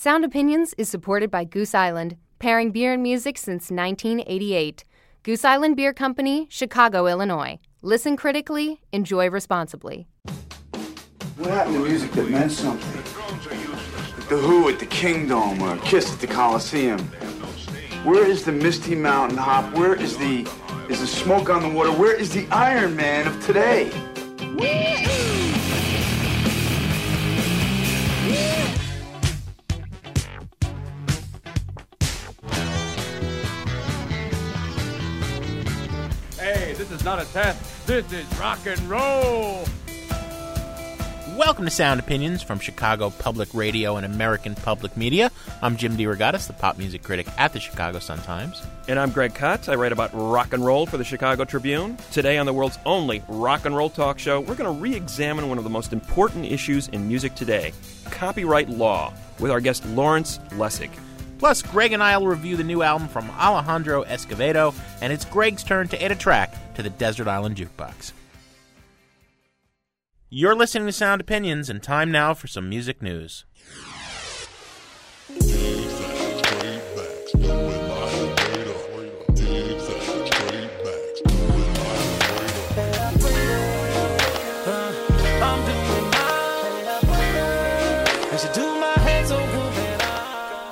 Sound Opinions is supported by Goose Island, pairing beer and music since 1988. Goose Island Beer Company, Chicago, Illinois. Listen critically, enjoy responsibly. What happened to music that meant something? Like the Who at the Kingdom or Kiss at the Coliseum. Where is the Misty Mountain Hop? Where is the is the smoke on the water? Where is the Iron Man of today? Hey, not a test. This is rock and roll. Welcome to Sound Opinions from Chicago Public Radio and American Public Media. I'm Jim DeRogatis, the pop music critic at the Chicago Sun-Times. And I'm Greg Kot. I write about rock and roll for the Chicago Tribune. Today on the world's only rock and roll talk show, we're going to re-examine one of the most important issues in music today, copyright law, with our guest Lawrence Lessig. Plus, Greg and I will review the new album from Alejandro Escovedo, and it's Greg's turn to edit a track to the Desert Island Jukebox. You're listening to Sound Opinions, and time now for some music news.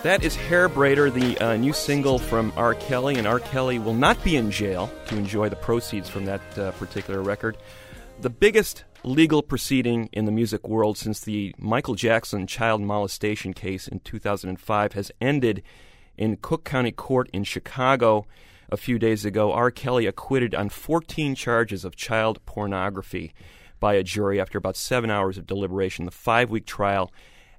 That is Hair Braider, the uh, new single from R. Kelly, and R. Kelly will not be in jail to enjoy the proceeds from that uh, particular record. The biggest legal proceeding in the music world since the Michael Jackson child molestation case in 2005 has ended in Cook County Court in Chicago a few days ago. R. Kelly acquitted on 14 charges of child pornography by a jury after about seven hours of deliberation. The five week trial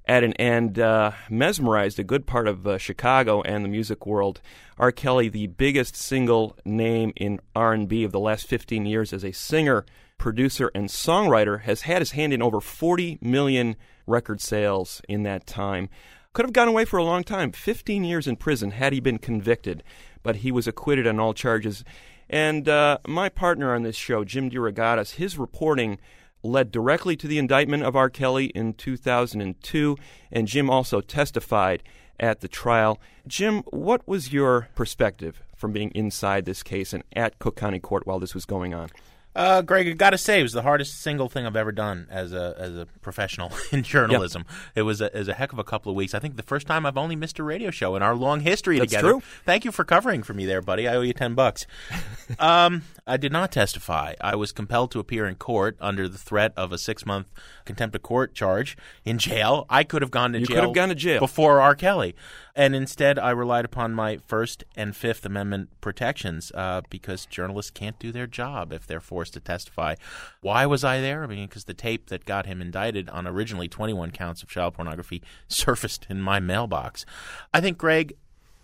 at an end uh, mesmerized a good part of uh, Chicago and the music world. R. Kelly, the biggest single name in R&B of the last 15 years as a singer, producer, and songwriter, has had his hand in over 40 million record sales in that time. Could have gone away for a long time, 15 years in prison had he been convicted, but he was acquitted on all charges. And uh, my partner on this show, Jim DeRogatis, his reporting led directly to the indictment of R. Kelly in 2002, and Jim also testified at the trial. Jim, what was your perspective from being inside this case and at Cook County Court while this was going on? Uh, Greg, I got to say, it was the hardest single thing I've ever done as a as a professional in journalism. Yep. It was a, was a heck of a couple of weeks. I think the first time I've only missed a radio show in our long history That's together. True. Thank you for covering for me there, buddy. I owe you ten bucks. um, I did not testify. I was compelled to appear in court under the threat of a six month contempt of court charge in jail. I could have gone to you jail. could have gone to jail before R. Kelly, and instead I relied upon my First and Fifth Amendment protections uh, because journalists can't do their job if they're forced to testify. Why was I there? I mean, because the tape that got him indicted on originally 21 counts of child pornography surfaced in my mailbox. I think Greg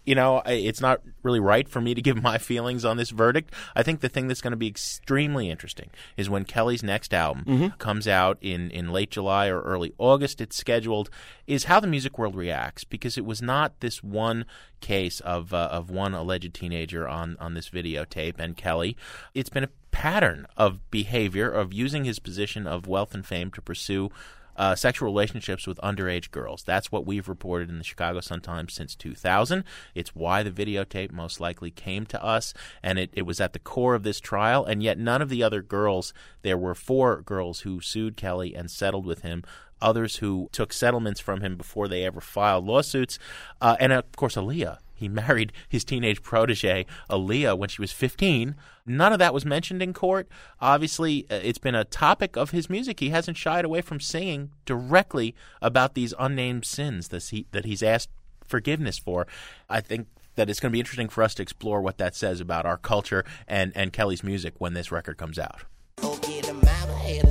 you know, it's not really right for me to give my feelings on this verdict. I think the thing that's going to be extremely interesting is when Kelly's next album mm-hmm. comes out in, in late July or early August, it's scheduled, is how the music world reacts because it was not this one case of uh, of one alleged teenager on, on this videotape and Kelly. It's been a pattern of behavior of using his position of wealth and fame to pursue uh, sexual relationships with underage girls. That's what we've reported in the Chicago Sun-Times since 2000. It's why the videotape most likely came to us, and it, it was at the core of this trial. And yet, none of the other girls, there were four girls who sued Kelly and settled with him others who took settlements from him before they ever filed lawsuits, uh, and of course Aaliyah. He married his teenage protege, Aaliyah, when she was 15. None of that was mentioned in court. Obviously, uh, it's been a topic of his music. He hasn't shied away from singing directly about these unnamed sins that, he, that he's asked forgiveness for. I think that it's going to be interesting for us to explore what that says about our culture and, and Kelly's music when this record comes out. The mama had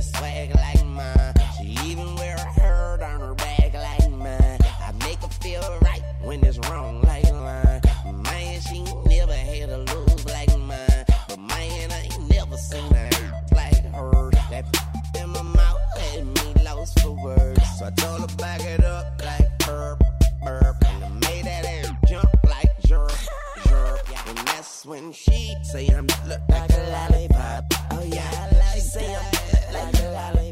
for words. So I told her back it up like burp, burp. And I made that air jump like jerk, jerk. And that's when she say I'm look like a lollipop. Oh yeah, i she say I'm like a lollipop.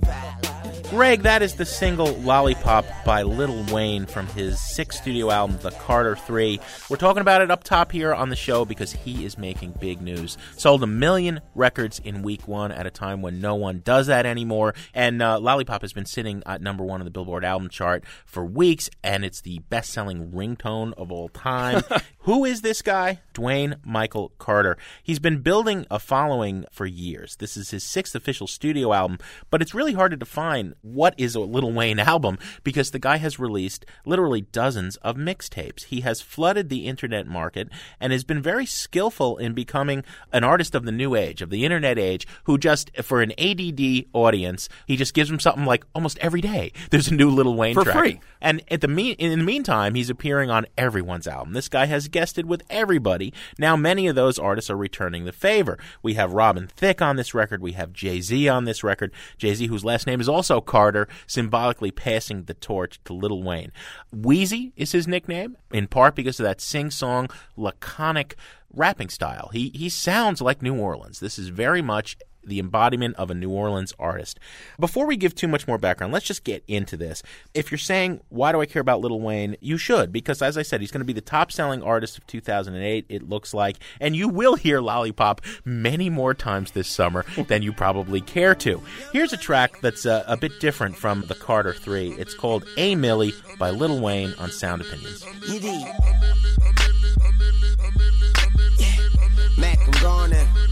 Greg, that is the single Lollipop by Lil Wayne from his sixth studio album, The Carter 3. We're talking about it up top here on the show because he is making big news. Sold a million records in week one at a time when no one does that anymore. And uh, Lollipop has been sitting at number one on the Billboard album chart for weeks, and it's the best selling ringtone of all time. Who is this guy? Dwayne Michael Carter. He's been building a following for years. This is his sixth official studio album, but it's really hard to define what is a Lil Wayne album because the guy has released literally dozens of mixtapes. He has flooded the internet market and has been very skillful in becoming an artist of the new age, of the internet age, who just, for an ADD audience, he just gives them something like almost every day. There's a new Lil Wayne For track. free. And at the mean, in the meantime, he's appearing on everyone's album. This guy has guested with everybody. Now, many of those artists are returning the favor. We have Robin Thicke on this record. We have Jay Z on this record. Jay Z, whose last name is also Carter, symbolically passing the torch to Little Wayne. Weezy is his nickname, in part because of that sing-song, laconic rapping style. He he sounds like New Orleans. This is very much the embodiment of a New Orleans artist. Before we give too much more background, let's just get into this. If you're saying, why do I care about Little Wayne? You should, because as I said, he's going to be the top selling artist of 2008, it looks like. And you will hear Lollipop many more times this summer than you probably care to. Here's a track that's uh, a bit different from the Carter 3. It's called A Millie by Little Wayne on Sound Opinions. Yeah. Mac, I'm gonna.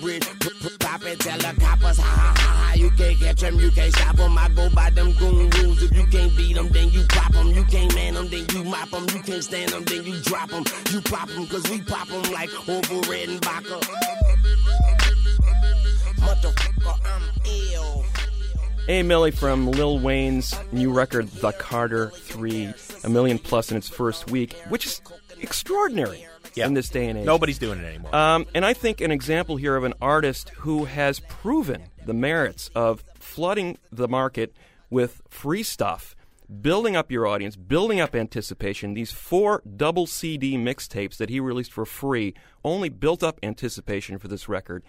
p- Pop it, tell the coppers, ha ha ha ha. You can't catch them, you can't stop them. I go by them goon rules. If you can't beat them, then you pop them. You can't man them, then you mop them. You can't stand them, then you drop them. You pop them, cause we pop them like Orville Redenbacher. Motherfucker, I'm ill. A Millie from Lil Wayne's new record, The Carter 3, a million plus in its first week, which is extraordinary Yeah. in this day and age. Nobody's doing it anymore. Um, and I think an example here of an artist who has proven the merits of flooding the market with free stuff, building up your audience, building up anticipation. These four double CD mixtapes that he released for free only built up anticipation for this record.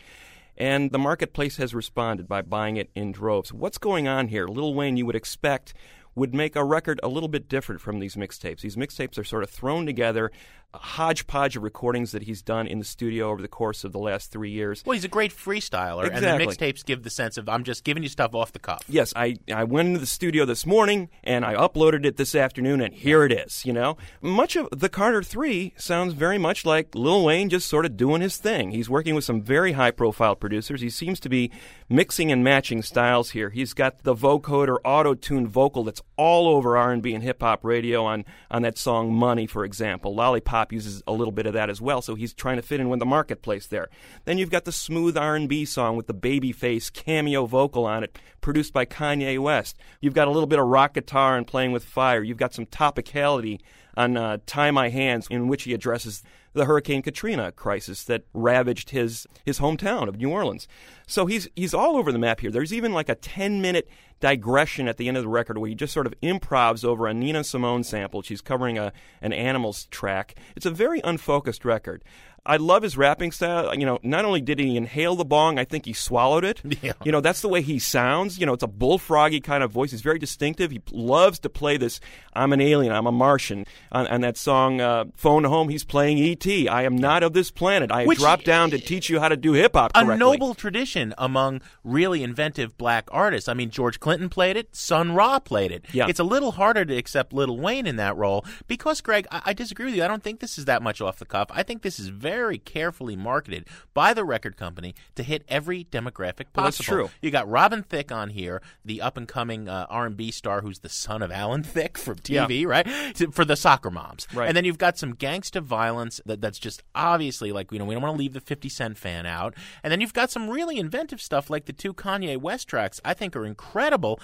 And the marketplace has responded by buying it in droves. What's going on here? Lil Wayne, you would expect, would make a record a little bit different from these mixtapes. These mixtapes are sort of thrown together, hodgepodge of recordings that he's done in the studio over the course of the last three years. well, he's a great freestyler, and the mixtapes give the sense of I'm just giving you stuff off the cuff. Yes, I, I went into the studio this morning and I uploaded it this afternoon, and here it is. You know, much of the Carter Three sounds very much like Lil Wayne just sort of doing his thing. He's working with some very high-profile producers. He seems to be mixing and matching styles here. He's got the vocoder auto-tuned vocal that's all over R&B and hip hop radio on on that song "Money," for example. Lollipop uses a little bit of that as well, so he's trying to fit in with the marketplace there. Then you've got the smooth R&B song with the babyface cameo vocal on it, produced by Kanye West. You've got a little bit of rock guitar and playing with fire. You've got some topicality on uh, "Tie My Hands," in which he addresses the Hurricane Katrina crisis that ravaged his his hometown of New Orleans. So he's he's all over the map here. There's even like a 10 minute digression at the end of the record where he just sort of improvs over a Nina Simone sample. She's covering a an Animals track. It's a very unfocused record. I love his rapping style. You know, not only did he inhale the bong, I think he swallowed it. Yeah. You know, that's the way he sounds. You know, it's a bullfroggy kind of voice. He's very distinctive. He loves to play this I'm an alien, I'm a Martian. On, on that song, uh, Phone Home, he's playing E.T. I am not of this planet. I Which- dropped down to teach you how to do hip hop a noble tradition among really inventive black artists. I mean, George Clinton played it, Sun Ra played it. Yeah. It's a little harder to accept Little Wayne in that role because, Greg, I, I disagree with you. I don't think this is that much off the cuff. I think this is very very carefully marketed by the record company to hit every demographic possible. Well, that's true. You got Robin Thicke on here, the up and coming uh, R&B star who's the son of Alan Thicke from TV, right? To- For the soccer moms. Right. And then you've got some gangsta violence that, that's just obviously like, you know, we don't want to leave the 50 Cent fan out. And then you've got some really inventive stuff like the two Kanye West tracks I think are incredible.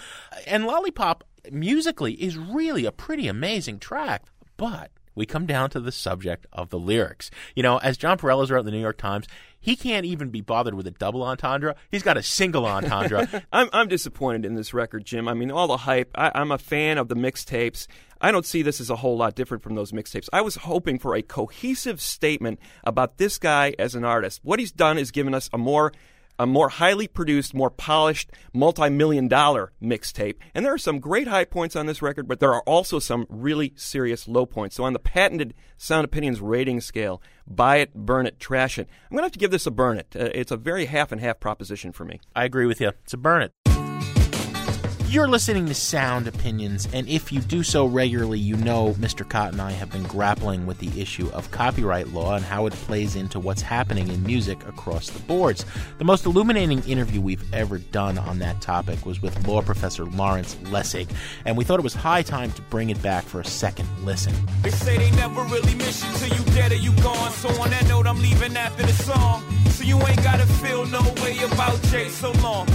And Lollipop musically is really a pretty amazing track. But we come down to the subject of the lyrics. You know, as Jon Pareles wrote in the New York Times, he can't even be bothered with a double entendre. He's got a single entendre. I'm I'm disappointed in this record, Jim. I mean, all the hype. I, I'm a fan of the mixtapes. I don't see this as a whole lot different from those mixtapes. I was hoping for a cohesive statement about this guy as an artist. What he's done is given us a more a more highly produced, more polished, multi-million dollar mixtape. And there are some great high points on this record, but there are also some really serious low points. So on the patented Sound Opinions rating scale, buy it, burn it, trash it. I'm going to have to give this a burn it. Uh, it's a very half and half proposition for me. I agree with you. It's a burn it. You're listening to Sound Opinions, and if you do so regularly, you know Mr. Kot and I have been grappling with the issue of copyright law and how it plays into what's happening in music across the boards. The most illuminating interview we've ever done on that topic was with law professor Lawrence Lessig, and we thought it was high time to bring it back for a second listen. They say they never really miss you till you dead or you gone. So on that note, I'm leaving after the song. So you ain't gotta feel no way about Jay so long.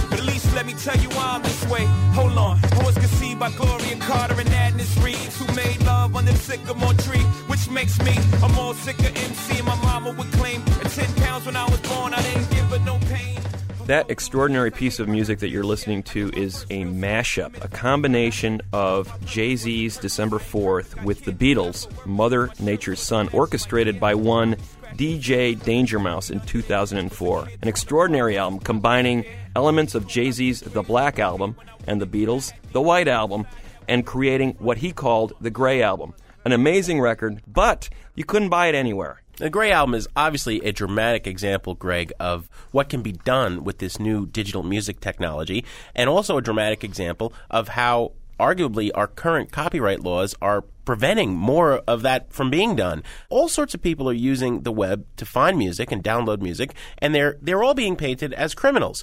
Let me tell you why I'm this way. Hold on. I was conceived by Gloria Carter and Adnis Reeves, who made love on the sycamore tree, which makes me a more sicker MC. My mama would claim at 10 pounds when I was born, I didn't give her no pain. That extraordinary piece of music that you're listening to is a mashup, a combination of Jay Z's December 4th with the Beatles' Mother Nature's Son, orchestrated by one DJ Danger Mouse in 2004. An extraordinary album combining elements of Jay Z's The Black Album and the Beatles' The White Album, and creating what he called the Gray Album. An amazing record, but you couldn't buy it anywhere. The Gray Album is obviously a dramatic example, Greg, of what can be done with this new digital music technology, and also a dramatic example of how arguably our current copyright laws are preventing more of that from being done. All sorts of people are using the web to find music and download music, and they're they're all being painted as criminals.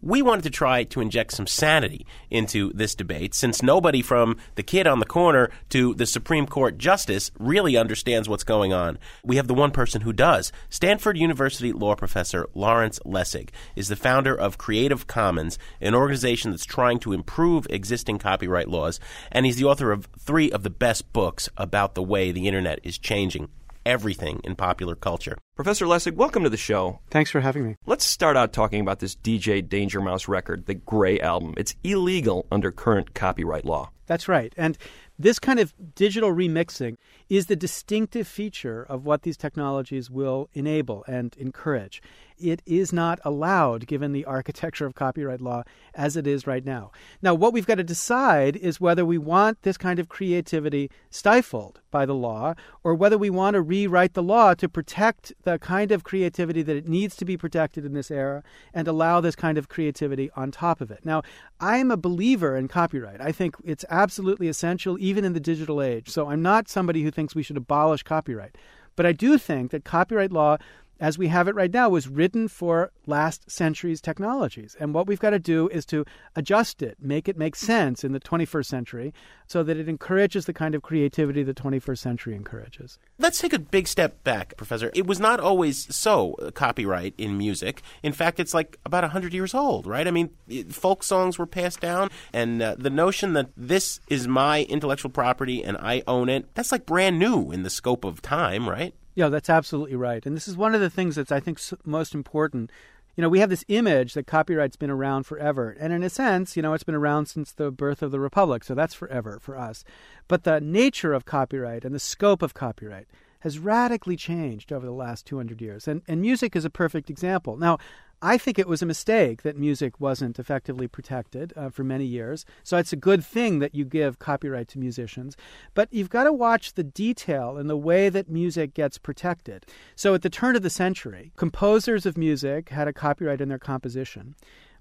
We wanted to try to inject some sanity into this debate since nobody from the kid on the corner to the Supreme Court justice really understands what's going on. We have the one person who does. Stanford University law professor Lawrence Lessig is the founder of Creative Commons, an organization that's trying to improve existing copyright laws, and he's the author of three of the best books about the way the internet is changing everything in popular culture. Professor Lessig, welcome to the show. Thanks for having me. Let's start out talking about this DJ Danger Mouse record, the Gray Album. It's illegal under current copyright law. That's right. And this kind of digital remixing is the distinctive feature of what these technologies will enable and encourage. It is not allowed given the architecture of copyright law as it is right now. Now, what we've got to decide is whether we want this kind of creativity stifled by the law or whether we want to rewrite the law to protect the kind of creativity that it needs to be protected in this era and allow this kind of creativity on top of it. Now, I am a believer in copyright. I think it's absolutely essential even in the digital age. So I'm not somebody who thinks we should abolish copyright. But I do think that copyright law as we have it right now was written for last century's technologies. And what we've got to do is to adjust it, make it make sense in the 21st century so that it encourages the kind of creativity the 21st century encourages. Let's take a big step back, Professor. It was not always so, uh, copyright in music. In fact, it's like about 100 years old, right? I mean, folk songs were passed down, and uh, the notion that this is my intellectual property and I own it, that's like brand new in the scope of time, right? Yeah, that's absolutely right. And this is one of the things that's, I think, most important. You know, we have this image that copyright's been around forever. And in a sense, you know, it's been around since the birth of the Republic. So that's forever for us. But the nature of copyright and the scope of copyright has radically changed over the last 200 years. And, and music is a perfect example. Now, I think it was a mistake that music wasn't effectively protected uh, for many years. So it's a good thing that you give copyright to musicians. But you've got to watch the detail and the way that music gets protected. So at the turn of the century, composers of music had a copyright in their composition.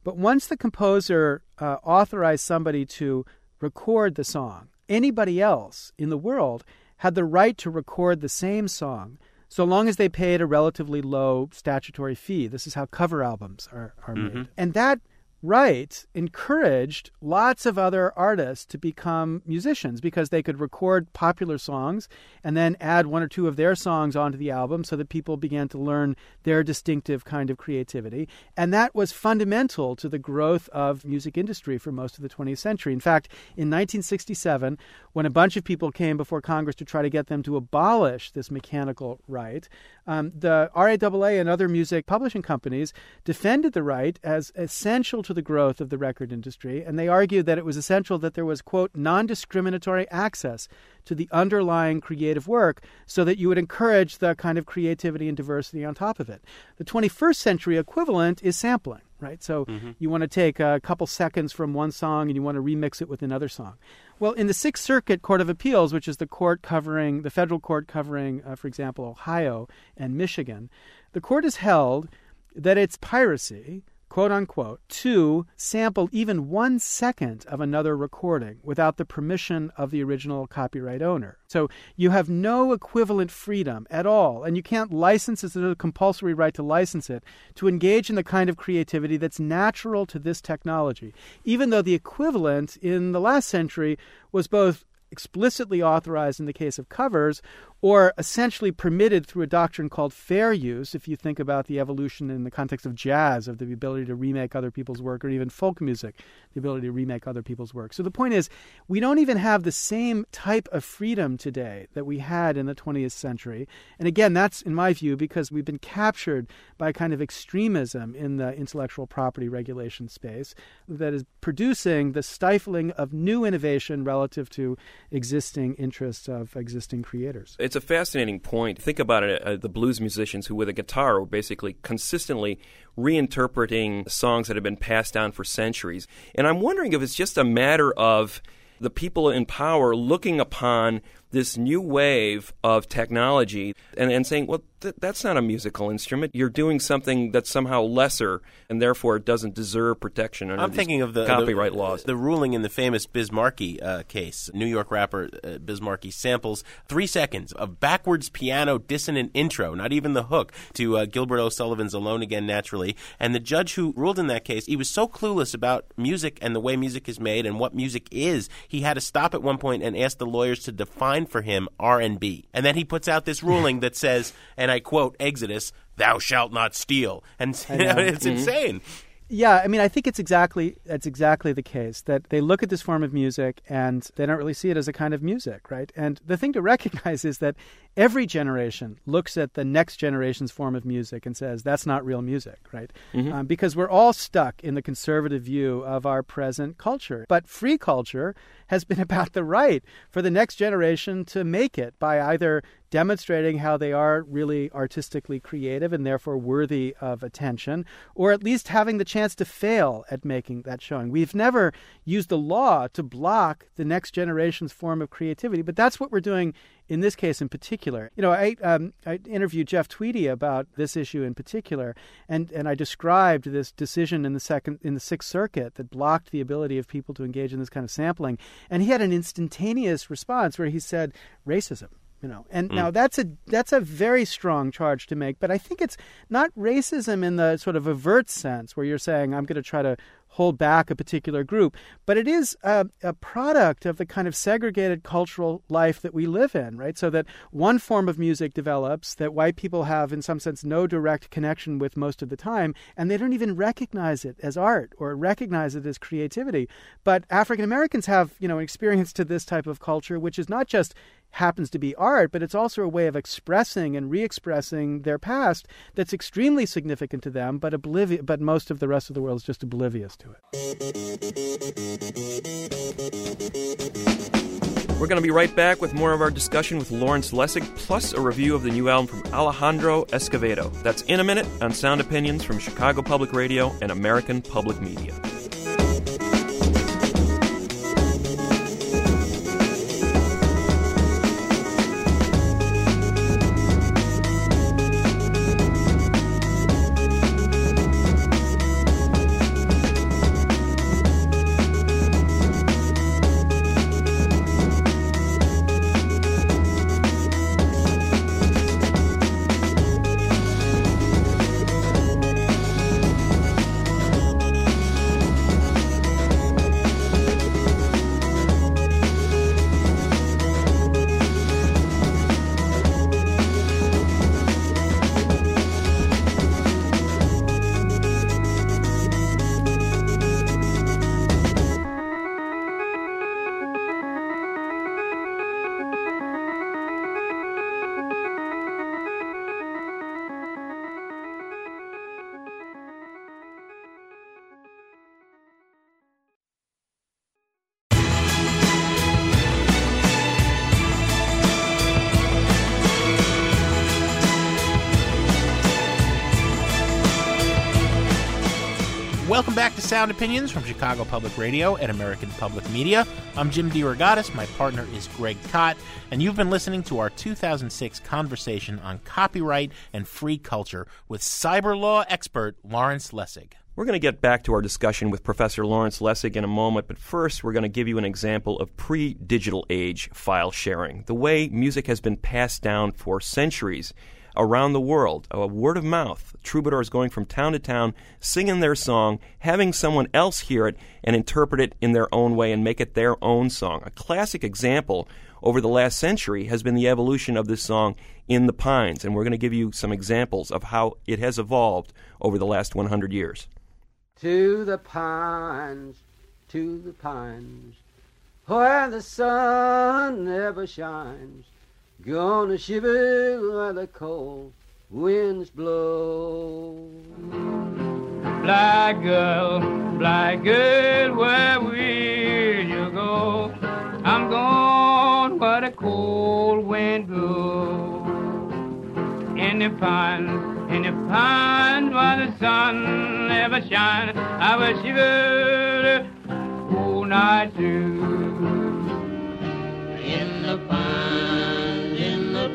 But once the composer uh, authorized somebody to record the song, anybody else in the world had the right to record the same song so long as they paid a relatively low statutory fee. This is how cover albums are, are Mm-hmm. made. And that right encouraged lots of other artists to become musicians because they could record popular songs and then add one or two of their songs onto the album so that people began to learn their distinctive kind of creativity. And that was fundamental to the growth of music industry for most of the 20th century. In fact in 1967 when a bunch of people came before congress to try to get them to abolish this mechanical right um, the RIAA and other music publishing companies defended the right as essential to the growth of the record industry, and they argued that it was essential that there was, quote, non discriminatory access to the underlying creative work so that you would encourage the kind of creativity and diversity on top of it. The 21st century equivalent is sampling, right? So you want to take a couple seconds from one song and you want to remix it with another song. Well, in the Sixth Circuit Court of Appeals, which is the court covering, the federal court covering, uh, for example, Ohio and Michigan, the court has held that it's piracy, quote unquote, to sample even one second of another recording without the permission of the original copyright owner. So you have no equivalent freedom at all, and you can't license it, there's a compulsory right to license it, to engage in the kind of creativity that's natural to this technology, even though the equivalent in the last century was both explicitly authorized in the case of covers or essentially permitted through a doctrine called fair use if you think about the evolution in the context of jazz of the ability to remake other people's work or even folk music the ability to remake other people's work. So the point is we don't even have the same type of freedom today that we had in the 20th century. And again that's in my view because we've been captured by a kind of extremism in the intellectual property regulation space that is producing the stifling of new innovation relative to existing interests of existing creators. It's a fascinating point. Think about it uh, the blues musicians who, with a guitar, were basically consistently reinterpreting songs that have been passed down for centuries. And I'm wondering if it's just a matter of the people in power looking upon this new wave of technology and, and saying, well, th- that's not a musical instrument. You're doing something that's somehow lesser and therefore it doesn't deserve protection under I'm thinking of the copyright the, laws. The ruling in the famous Biz Markie uh, case. New York rapper uh, Biz Markie samples three seconds of backwards piano dissonant intro, not even the hook, to uh, Gilbert O'Sullivan's "Alone Again Naturally." And the judge who ruled in that case, he was so clueless about music and the way music is made and what music is, he had to stop at one point and ask the lawyers to define for him R&B. And then he puts out this ruling that says, and I quote Exodus, "Thou shalt not steal." And you know, know. it's mm-hmm. insane. Yeah, I mean, I think it's exactly that's exactly the case that they look at this form of music and they don't really see it as a kind of music, right? And the thing to recognize is that every generation looks at the next generation's form of music and says that's not real music, right? Um, because we're all stuck in the conservative view of our present culture. But free culture has been about the right for the next generation to make it by either demonstrating how they are really artistically creative and therefore worthy of attention, or at least having the chance to fail at making that showing. We've never used the law to block the next generation's form of creativity, but that's what we're doing in this case in particular. You know, I, um, I interviewed Jeff Tweedy about this issue in particular, and, and I described this decision in the second in the Sixth Circuit that blocked the ability of people to engage in this kind of sampling, and he had an instantaneous response where he said racism you know. And mm. now that's a that's a very strong charge to make but i think it's not racism in the sort of overt sense where you're saying i'm going to try to hold back a particular group but it is a, a product of the kind of segregated cultural life that we live in right? So that one form of music develops that white people have in some sense no direct connection with most of the time and they don't even recognize it as art or recognize it as creativity. But african americans have you know an experience to this type of culture which is not just happens to be art, but it's also a way of expressing and re-expressing their past that's extremely significant to them, but but most of the rest of the world is just oblivious to it. We're going to be right back with more of our discussion with Lawrence Lessig, plus a review of the new album from Alejandro Escovedo. That's in a minute on Sound Opinions from Chicago Public Radio and American Public Media. Welcome back to Sound Opinions from Chicago Public Radio and American Public Media. I'm Jim DeRogatis. My partner is Greg Kot, and you've been listening to our 2006 conversation on copyright and free culture with cyber law expert Lawrence Lessig. We're going to get back to our discussion with Professor Lawrence Lessig in a moment, but first we're going to give you an example of pre digital age file sharing, the way music has been passed down for centuries around the world. A word of mouth. Troubadours going from town to town, singing their song, having someone else hear it and interpret it in their own way and make it their own song. A classic example over the last century has been the evolution of this song in the Pines, and we're going to give you some examples of how it has evolved over the last 100 years. To the pines, to the pines, where the sun never shines. Gonna shiver where the cold winds blow. Black girl, black girl, where will you go? I'm gone where the cold wind blows. In the pines, in the pines where the sun never shines, I will shiver all night through. In the pines, in the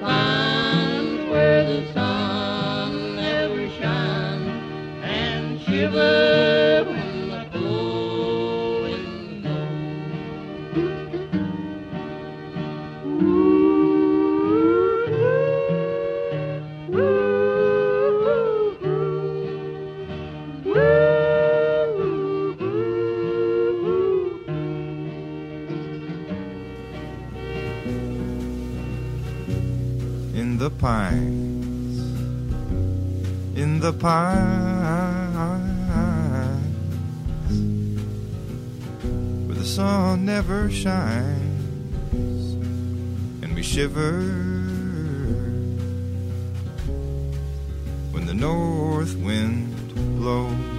pines where the sun never shines, and shiver in the pines, in the pines, where the sun never shines, and we shiver. When the north wind blows.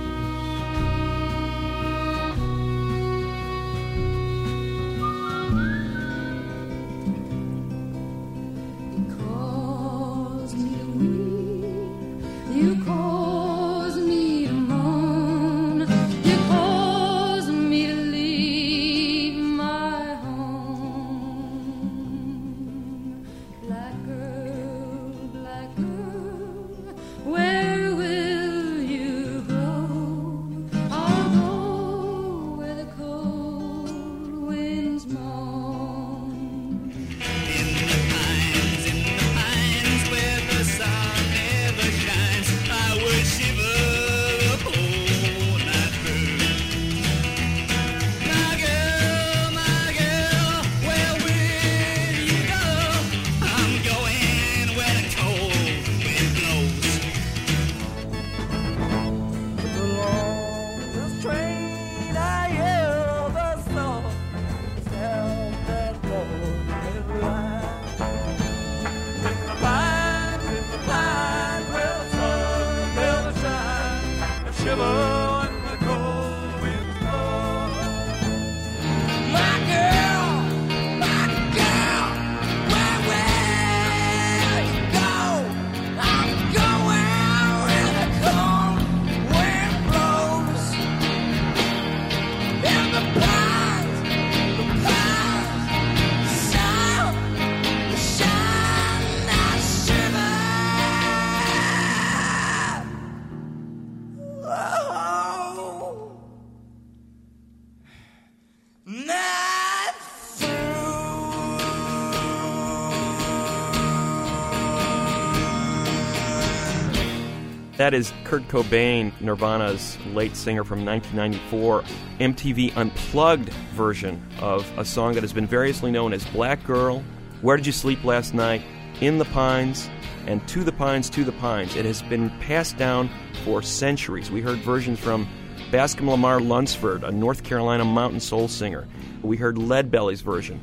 That is Kurt Cobain, Nirvana's late singer from 1994, MTV Unplugged version of a song that has been variously known as Black Girl, Where Did You Sleep Last Night, In the Pines, and To the Pines, To the Pines. It has been passed down for centuries. We heard versions from Bascom Lamar Lunsford, a North Carolina mountain soul singer. We heard Leadbelly's version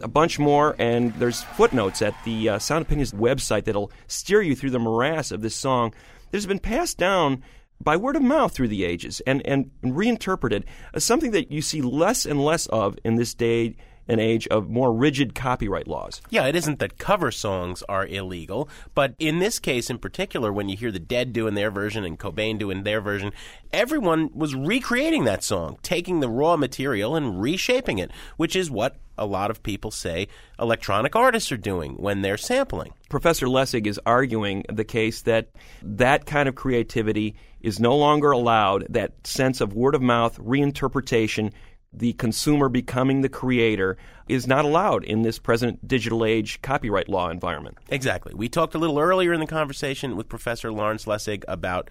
a bunch more, and there's footnotes at the uh, Sound Opinions website that'll steer you through the morass of this song that has been passed down by word of mouth through the ages and, and reinterpreted as something that you see less and less of in this day an age of more rigid copyright laws. Yeah, it isn't that cover songs are illegal, but in this case in particular, when you hear the Dead doing their version and Cobain doing their version, everyone was recreating that song, taking the raw material and reshaping it, which is what a lot of people say electronic artists are doing when they're sampling. Professor Lessig is arguing the case that that kind of creativity is no longer allowed, that sense of word of mouth reinterpretation, the consumer becoming the creator, is not allowed in this present digital age copyright law environment. Exactly. We talked a little earlier in the conversation with Professor Lawrence Lessig about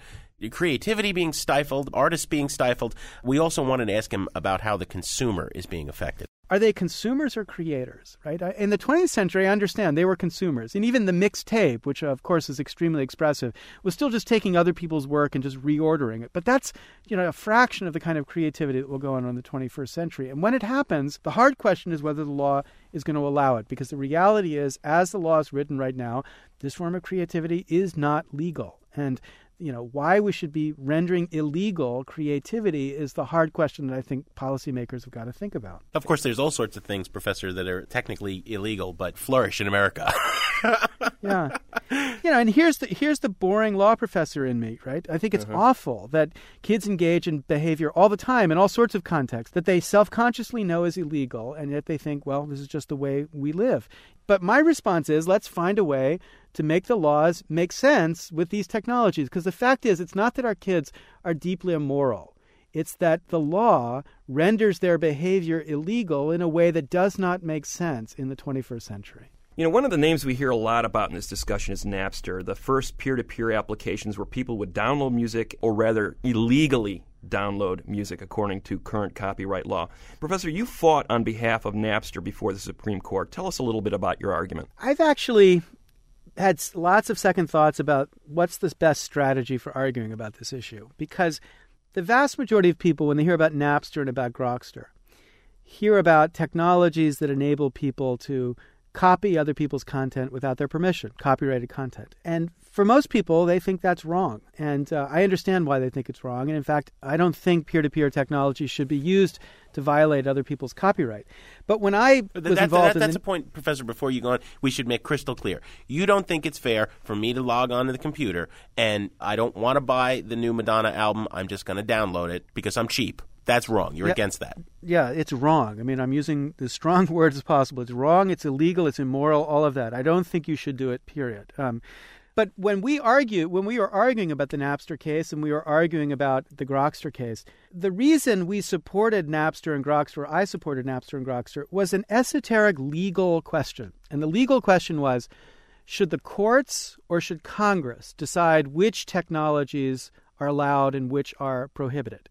creativity being stifled, artists being stifled. We also wanted to ask him about how the consumer is being affected. Are they consumers or creators, right? In the 20th century, I understand they were consumers. And even the mixtape, which of course is extremely expressive, was still just taking other people's work and just reordering it. But that's, you know, a fraction of the kind of creativity that will go on in the 21st century. And when it happens, the hard question is whether the law is going to allow it. Because the reality is, as the law is written right now, this form of creativity is not legal. And you know why we should be rendering illegal creativity is the hard question that I think policymakers have got to think about. Of course, there's all sorts of things, Professor, that are technically illegal but flourish in America. yeah, you know, and here's the here's the boring law professor in me, right? I think it's Uh-huh. awful that kids engage in behavior all the time in all sorts of contexts that they self-consciously know is illegal, and yet they think, well, this is just the way we live. But my response is, let's find a way to make the laws make sense with these technologies, because the fact is, it's not that our kids are deeply immoral. It's that the law renders their behavior illegal in a way that does not make sense in the 21st century. You know, one of the names we hear a lot about in this discussion is Napster, the first peer to peer applications where people would download music, or rather, illegally download music according to current copyright law. Professor, you fought on behalf of Napster before the Supreme Court. Tell us a little bit about your argument. I've actually had lots of second thoughts about what's the best strategy for arguing about this issue because the vast majority of people, when they hear about Napster and about Grokster, hear about technologies that enable people to copy other people's content without their permission, copyrighted content. And for most people, they think that's wrong. And uh, I understand why they think it's wrong. And in fact, I don't think peer to peer technology should be used to violate other people's copyright. But when I was that- involved that- in that's the- a point, Professor. Before you go on, we should make crystal clear. You don't think it's fair for me to log on to the computer and I don't want to buy the new Madonna album. I'm just going to download it because I'm cheap. That's wrong. You're Yeah. against that. yeah, it's wrong. I mean, I'm using the strong words as possible. It's wrong. It's illegal. It's immoral. All of that. I don't think you should do it. Period. Um, but when we argue, when we were arguing about the Napster case and we were arguing about the Grokster case, the reason we supported Napster and Grokster, I supported Napster and Grokster, was an esoteric legal question. And the legal question was should the courts or should Congress decide which technologies are allowed and which are prohibited?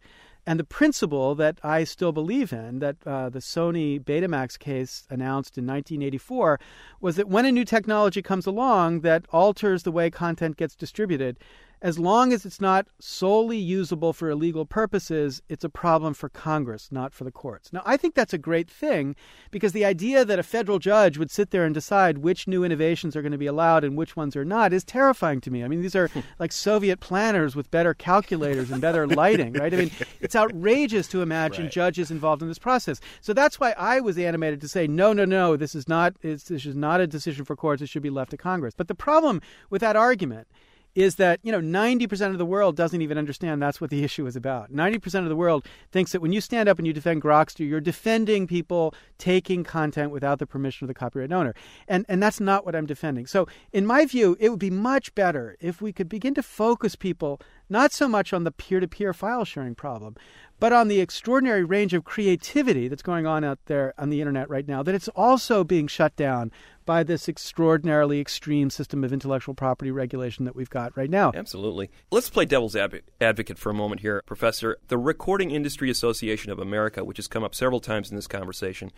And the principle that I still believe in, that uh, the Sony Betamax case announced in 1984, was that when a new technology comes along that alters the way content gets distributed, as long as it's not solely usable for illegal purposes, it's a problem for Congress, not for the courts. Now, I think that's a great thing because the idea that a federal judge would sit there and decide which new innovations are going to be allowed and which ones are not is terrifying to me. I mean, these are like Soviet planners with better calculators and better lighting, right? I mean, it's outrageous to imagine judges involved in this process. So that's why I was animated to say, no, no, no, this is not, it's, this is not a decision for courts. It should be left to Congress. But the problem with that argument is that you know 90% of the world doesn't even understand that's what the issue is about. 90% of the world thinks that when you stand up and you defend grokster you're defending people taking content without the permission of the copyright owner. And and that's not what i'm defending. So in my view it would be much better if we could begin to focus people not so much on the peer-to-peer file sharing problem but on the extraordinary range of creativity that's going on out there on the internet right now that it's also being shut down by this extraordinarily extreme system of intellectual property regulation that we've got right now. Absolutely. Let's play devil's advo- advocate for a moment here, Professor. The Recording Industry Association of America, which has come up several times in this conversation,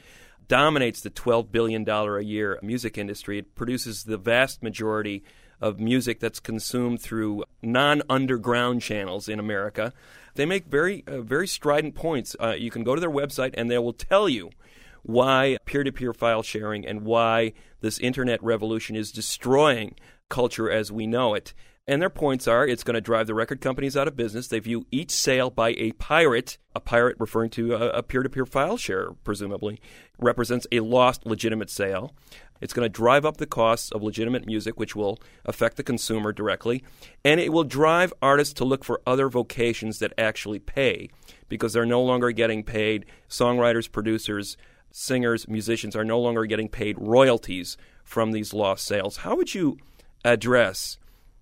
dominates the $12 billion a year music industry. It produces the vast majority of music that's consumed through non underground channels in America. They make very, uh, very strident points. Uh, you can go to their website and they will tell you why peer to peer file sharing and why this internet revolution is destroying culture as we know it. And their points are it's going to drive the record companies out of business. They view each sale by a pirate, a pirate referring to a peer to peer file share, presumably, represents a lost legitimate sale. It's going to drive up the costs of legitimate music, which will affect the consumer directly. And it will drive artists to look for other vocations that actually pay because they're no longer getting paid. Songwriters, producers, singers, musicians are no longer getting paid royalties from these lost sales. How would you address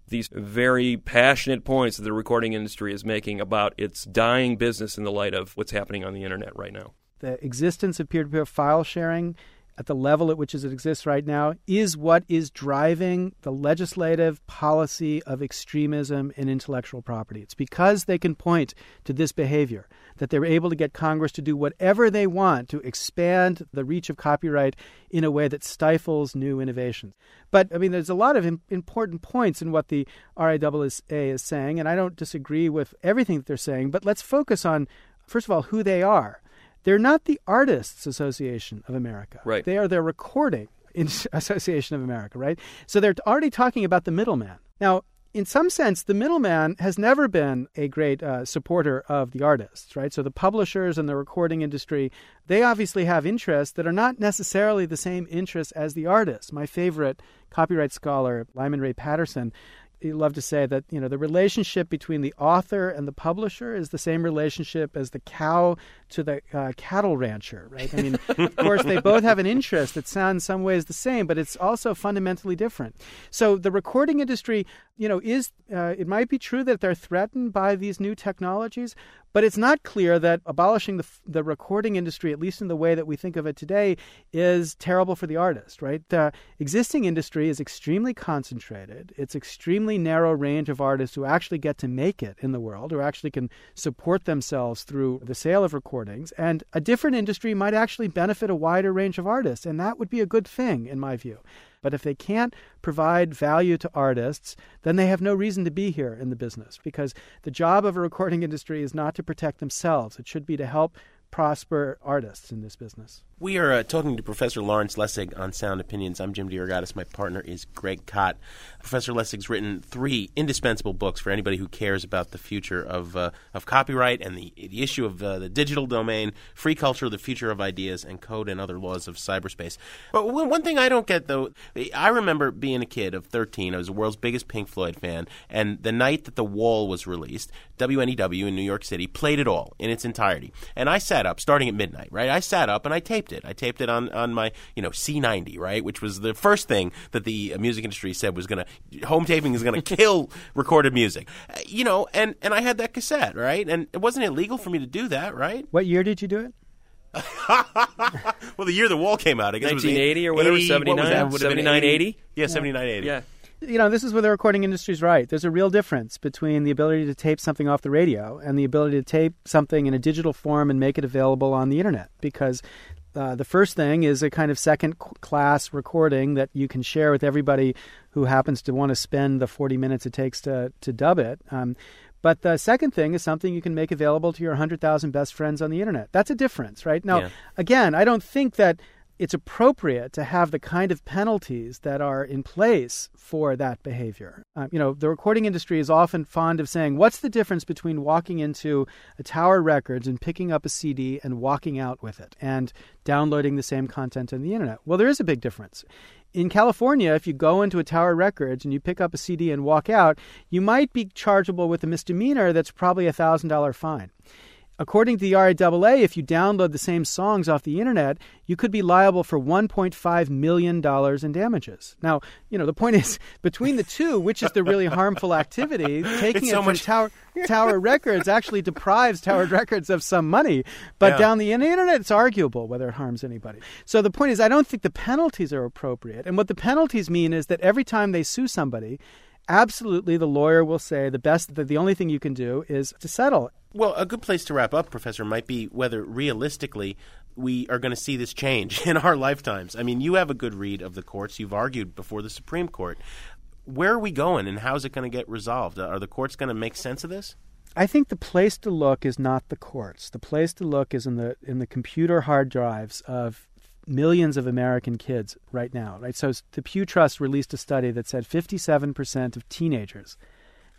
these very passionate points that the recording industry is making about its dying business in the light of what's happening on the internet right now? The existence of peer to peer file sharing at the level at which it exists right now is what is driving the legislative policy of extremism in intellectual property. It's because they can point to this behavior that they're able to get Congress to do whatever they want to expand the reach of copyright in a way that stifles new innovations. But I mean, there's a lot of Im- important points in what the RIAA is saying, and I don't disagree with everything that they're saying, but let's focus on, first of all, who they are. They're not the Artists Association of America. Right. They are the Recording Association of America, right? So they're already talking about the middleman. Now, in some sense, the middleman has never been a great uh, supporter of the artists, right? So the publishers and the recording industry, they obviously have interests that are not necessarily the same interests as the artists. My favorite copyright scholar, Lyman Ray Patterson, he loved to say that you know the relationship between the author and the publisher is the same relationship as the cow to the uh, cattle rancher, right? I mean, of course, they both have an interest that sounds some ways the same, but it's also fundamentally different. So the recording industry, you know, is uh, it might be true that they're threatened by these new technologies, but it's not clear that abolishing the, the recording industry, at least in the way that we think of it today, is terrible for the artist, right? The existing industry is extremely concentrated. It's extremely narrow range of artists who actually get to make it in the world, who actually can support themselves through the sale of recordings. And a different industry might actually benefit a wider range of artists, and that would be a good thing, in my view. But if they can't provide value to artists, then they have no reason to be here in the business because the job of a recording industry is not to protect themselves. It should be to help prosper artists in this business. We are uh, talking to Professor Lawrence Lessig on Sound Opinions. I'm Jim DeRogatis. My partner is Greg Kot. Professor Lessig's written three indispensable books for anybody who cares about the future of uh, of copyright and the, the issue of uh, the digital domain, free culture, the future of ideas, and code and other laws of cyberspace. But one, one thing I don't get though, I remember being a kid of 13. I was the world's biggest Pink Floyd fan, and the night that The Wall was released, WNEW in New York City played it all in its entirety, and I sat up starting at midnight. Right, I sat up and I taped it. I taped it on on my you know C90, right, which was the first thing that the music industry said was going to home taping is going to kill recorded music. Uh, you know, and and I had that cassette, right, and it wasn't illegal for me to do that, right? What year did you do it? well, the year the wall came out, I guess it was 1980 or whatever, 80 what was that? Would have been 79, 80? 80? Yeah, 79, 80. Yeah. you know, this is where the recording industry is right. There's a real difference between the ability to tape something off the radio and the ability to tape something in a digital form and make it available on the internet. Because uh, the first thing is a kind of second class recording that you can share with everybody who happens to want to spend the 40 minutes it takes to, to dub it. Um, but the second thing is something you can make available to your 100,000 best friends on the internet. That's a difference, right? Now, Yeah. again, I don't think that it's appropriate to have the kind of penalties that are in place for that behavior. Um, you know, the recording industry is often fond of saying, what's the difference between walking into a Tower Records and picking up a CD and walking out with it and downloading the same content on the internet? Well, there is a big difference. In California, if you go into a Tower Records and you pick up a CD and walk out, you might be chargeable with a misdemeanor that's probably a $1,000 fine. According to the RIAA, if you download the same songs off the internet, you could be liable for $1.5 million in damages. Now, you know, the point is, between the two, which is the really harmful activity, taking It's it so from much- Tower, Tower Records actually deprives Tower Records of some money. But Yeah. down the internet, it's arguable whether it harms anybody. So the point is, I don't think the penalties are appropriate. And what the penalties mean is that every time they sue somebody, absolutely the lawyer will say the best, that the only thing you can do is to settle. Well, a good place to wrap up, Professor, might be whether realistically we are going to see this change in our lifetimes. I mean, you have a good read of the courts. You've argued before the Supreme Court. Where are we going, and how is it going to get resolved? Are the courts going to make sense of this? I think the place to look is not the courts. The place to look is in the in the computer hard drives of millions of American kids right now, right? So the Pew Trust released a study that said 57% of teenagers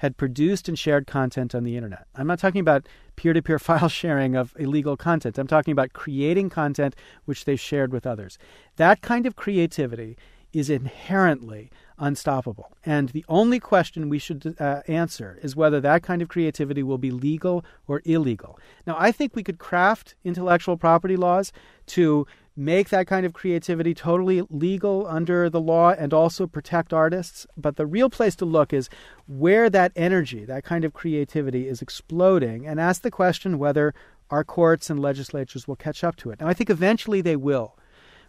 had produced and shared content on the internet. I'm not talking about peer to peer file sharing of illegal content. I'm talking about creating content which they've shared with others. That kind of creativity is inherently unstoppable. And the only question we should uh, answer is whether that kind of creativity will be legal or illegal. Now, I think we could craft intellectual property laws to make that kind of creativity totally legal under the law and also protect artists. But the real place to look is where that energy, that kind of creativity, is exploding and ask the question whether our courts and legislatures will catch up to it. Now, I think eventually they will.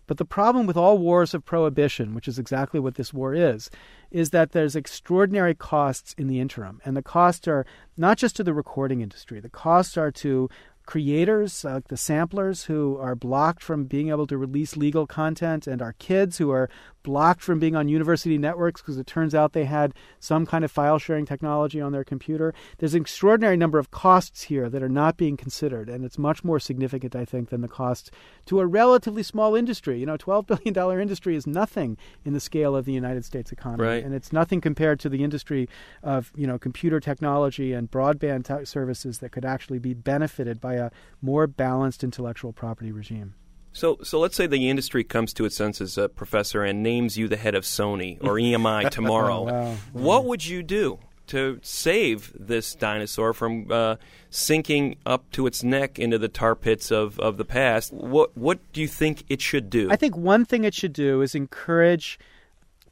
But the problem with all wars of prohibition, which is exactly what this war is, is that there's extraordinary costs in the interim. And the costs are not just to the recording industry, the costs are to creators, like the samplers who are blocked from being able to release legal content, and our kids who are blocked from being on university networks because it turns out they had some kind of file sharing technology on their computer. There's an extraordinary number of costs here that are not being considered, and it's much more significant, I think, than the cost to a relatively small industry. You know, $12 billion industry is nothing in the scale of the United States economy, Right. and it's nothing compared to the industry of, you know, computer technology and broadband t- services that could actually be benefited by a more balanced intellectual property regime. So, so let's say the industry comes to its senses, uh, Professor, and names you the head of Sony or EMI tomorrow. Oh, wow. What would you do to save this dinosaur from uh, sinking up to its neck into the tar pits of, of the past? What What do you think it should do? I think one thing it should do is encourage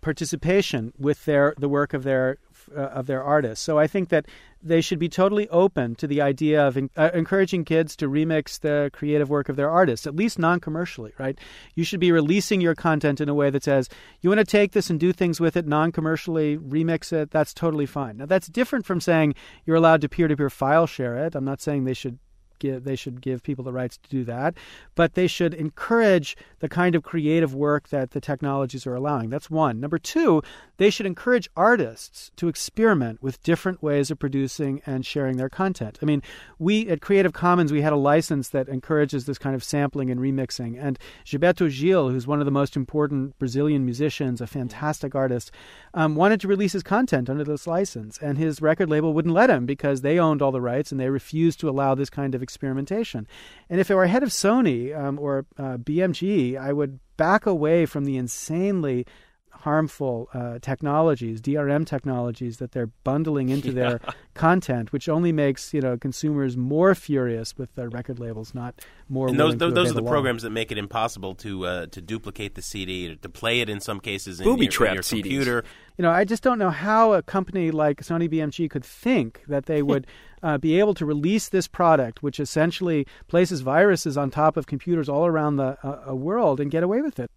participation with their the work of their uh, of their artists. So I think that they should be totally open to the idea of en- uh, encouraging kids to remix the creative work of their artists, at least non-commercially, right? You should be releasing your content in a way that says you want to take this and do things with it non-commercially, remix it. That's totally fine. Now that's different from saying you're allowed to peer-to-peer file share it. I'm not saying they should give they should give people the rights to do that, but they should encourage the kind of creative work that the technologies are allowing. That's one. Number two, they should encourage artists to experiment with different ways of producing and sharing their content. I mean, we at Creative Commons we had a license that encourages this kind of sampling and remixing, and Gilberto Gil, who's one of the most important Brazilian musicians, a fantastic artist, um, wanted to release his content under this license, and his record label wouldn't let him because they owned all the rights and they refused to allow this kind of experimentation. And if I were head of Sony um, or uh, BMG, I would back away from the insanely harmful uh, technologies, DRM technologies that they're bundling into their content, which only makes you know consumers more furious with their record labels, not more. And those willing to those, those are the law. programs that make it impossible to uh, to duplicate the CD, to play it in some cases in Booby your, in your computer. You know, I just don't know how a company like Sony BMG could think that they would uh, be able to release this product, which essentially places viruses on top of computers all around the uh, uh, world, and get away with it.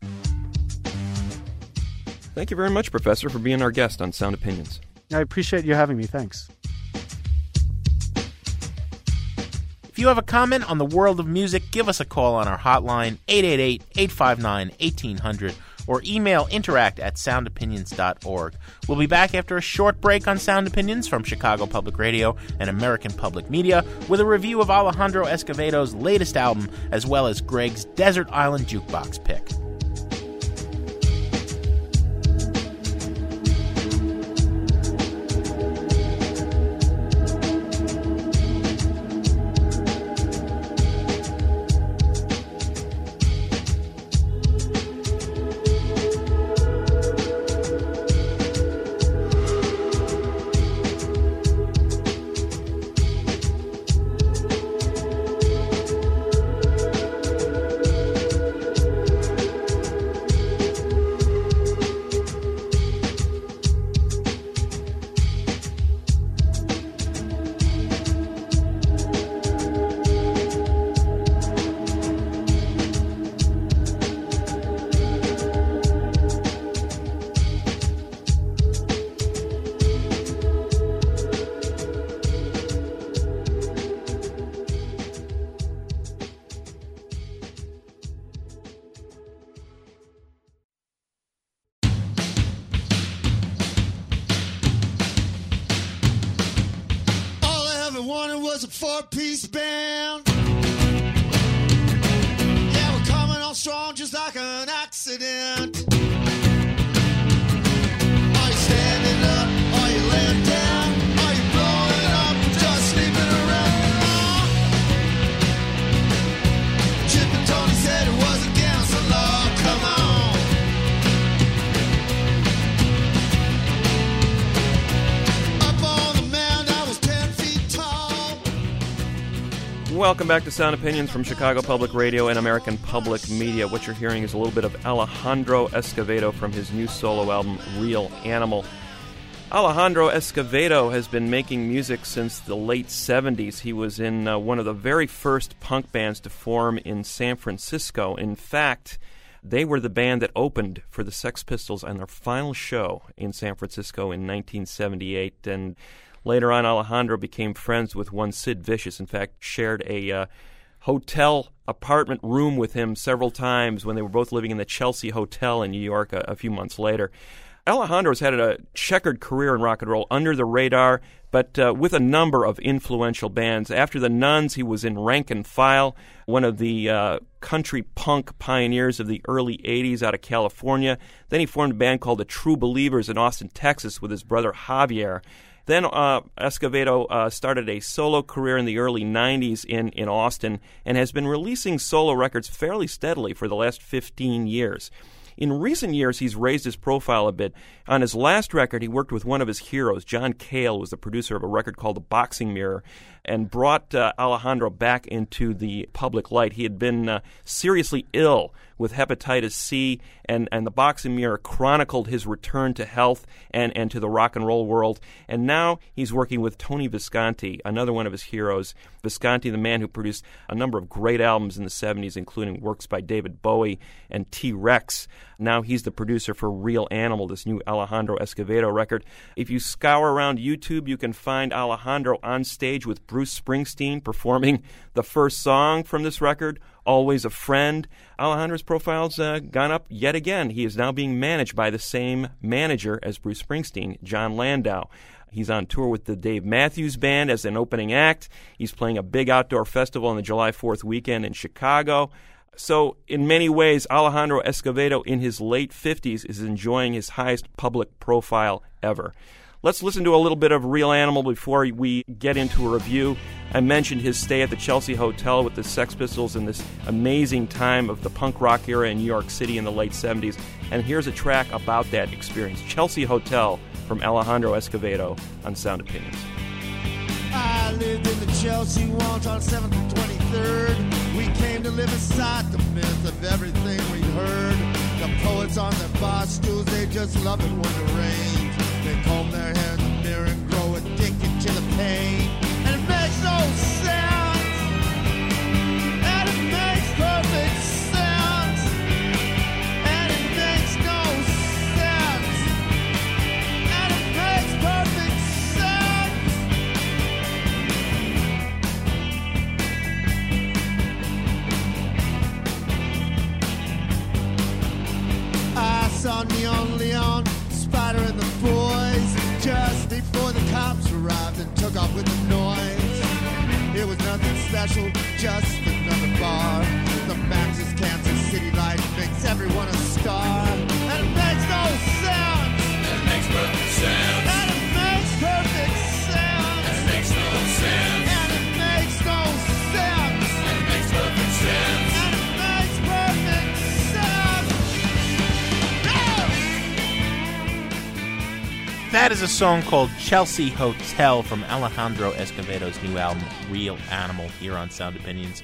Thank you very much, Professor, for being our guest on Sound Opinions. I appreciate you having me. Thanks. If you have a comment on the world of music, give us a call on our hotline 888-859-1800 or email interact at soundopinions.org. We'll be back after a short break on Sound Opinions from Chicago Public Radio and American Public Media with a review of Alejandro Escovedo's latest album as well as Greg's Desert Island Jukebox pick. Welcome back to Sound Opinions from Chicago Public Radio and American Public Media. What you're hearing is a little bit of Alejandro Escovedo from his new solo album, Real Animal. Alejandro Escovedo has been making music since the late 70s. He was in uh, one of the very first punk bands to form in San Francisco. In fact, they were the band that opened for the Sex Pistols on their final show in San Francisco in 1978. And later on, Alejandro became friends with one Sid Vicious. In fact, shared a uh, hotel apartment room with him several times when they were both living in the Chelsea Hotel in New York a, a few months later. Alejandro's had a checkered career in rock and roll under the radar, but uh, with a number of influential bands. After the Nuns, he was in Rank and File, one of the uh, country punk pioneers of the early 80s out of California. Then he formed a band called the True Believers in Austin, Texas, with his brother Javier. Then uh, Escovedo uh, started a solo career in the early 90s in, in Austin and has been releasing solo records fairly steadily for the last 15 years. In recent years, he's raised his profile a bit. On his last record, he worked with one of his heroes. John Cale was the producer of a record called The Boxing Mirror and brought uh, Alejandro back into the public light. He had been uh, seriously ill with hepatitis C, and, and the Boxing Mirror chronicled his return to health and, and to the rock and roll world. And now he's working with Tony Visconti, another one of his heroes. Visconti, the man who produced a number of great albums in the 70s, including works by David Bowie and T Rex. Now he's the producer for Real Animal, this new Alejandro Escovedo record. If you scour around YouTube, you can find Alejandro on stage with Bruce Springsteen performing the first song from this record, Always a Friend. Alejandro's profile's uh, gone up yet again. He is now being managed by the same manager as Bruce Springsteen, Jon Landau. He's on tour with the Dave Matthews Band as an opening act. He's playing a big outdoor festival on the July 4th weekend in Chicago. So, in many ways, Alejandro Escovedo in his late 50s is enjoying his highest public profile ever. Let's listen to a little bit of Real Animal before we get into a review. I mentioned his stay at the Chelsea Hotel with the Sex Pistols in this amazing time of the punk rock era in New York City in the late 70s. And here's a track about that experience Chelsea Hotel from Alejandro Escovedo on Sound Opinions. I lived in the Chelsea Walls on 7th and 23rd. We came to live inside the myth of everything we heard. The poets on their bar stools, they just love it when it rains. They comb their hair in the mirror off with the noise. It was nothing special, just another bar. The Max's Kansas City light makes everyone a star. And it makes no sense. It makes perfect sense. That is a song called Chelsea Hotel from Alejandro Escovedo's new album, Real Animal, here on Sound Opinions.